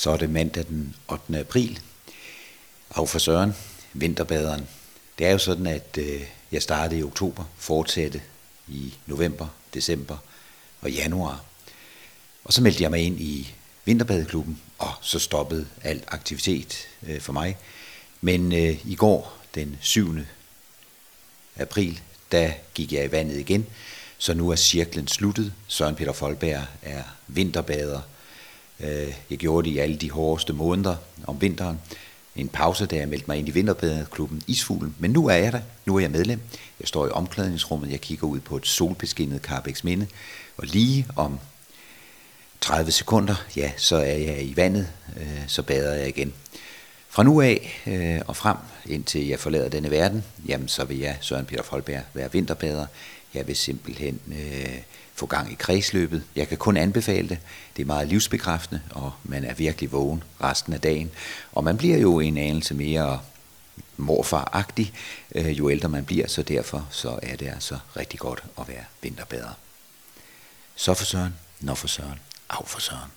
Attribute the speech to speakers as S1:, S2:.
S1: Så er det mandag den 8. april. Af for Søren, vinterbaderen. Det er jo sådan, at øh, jeg startede i oktober, fortsatte i november, december og januar. Og så meldte jeg mig ind i vinterbadeklubben, og så stoppede alt aktivitet øh, for mig. Men øh, i går, den 7. april, der gik jeg i vandet igen, så nu er cirklen sluttet. Søren Peter Folberg er vinterbader. Øh, jeg gjorde det i alle de hårdeste måneder om vinteren. En pause, da jeg meldte mig ind i vinterbadeklubben Isfuglen. Men nu er jeg der. Nu er jeg medlem. Jeg står i omklædningsrummet. Jeg kigger ud på et solbeskinnet Carbex Minde. Og lige om 30 sekunder, ja, så er jeg i vandet. Øh, så bader jeg igen. Fra nu af øh, og frem, indtil jeg forlader denne verden, jamen så vil jeg, Søren Peter Folberg, være vinterbader. Jeg vil simpelthen øh, få gang i kredsløbet. Jeg kan kun anbefale det. Det er meget livsbekræftende, og man er virkelig vågen resten af dagen. Og man bliver jo en anelse mere morfaragtig, øh, jo ældre man bliver, så derfor så er det altså rigtig godt at være vinterbader. Så for Søren, når for Søren, af for Søren.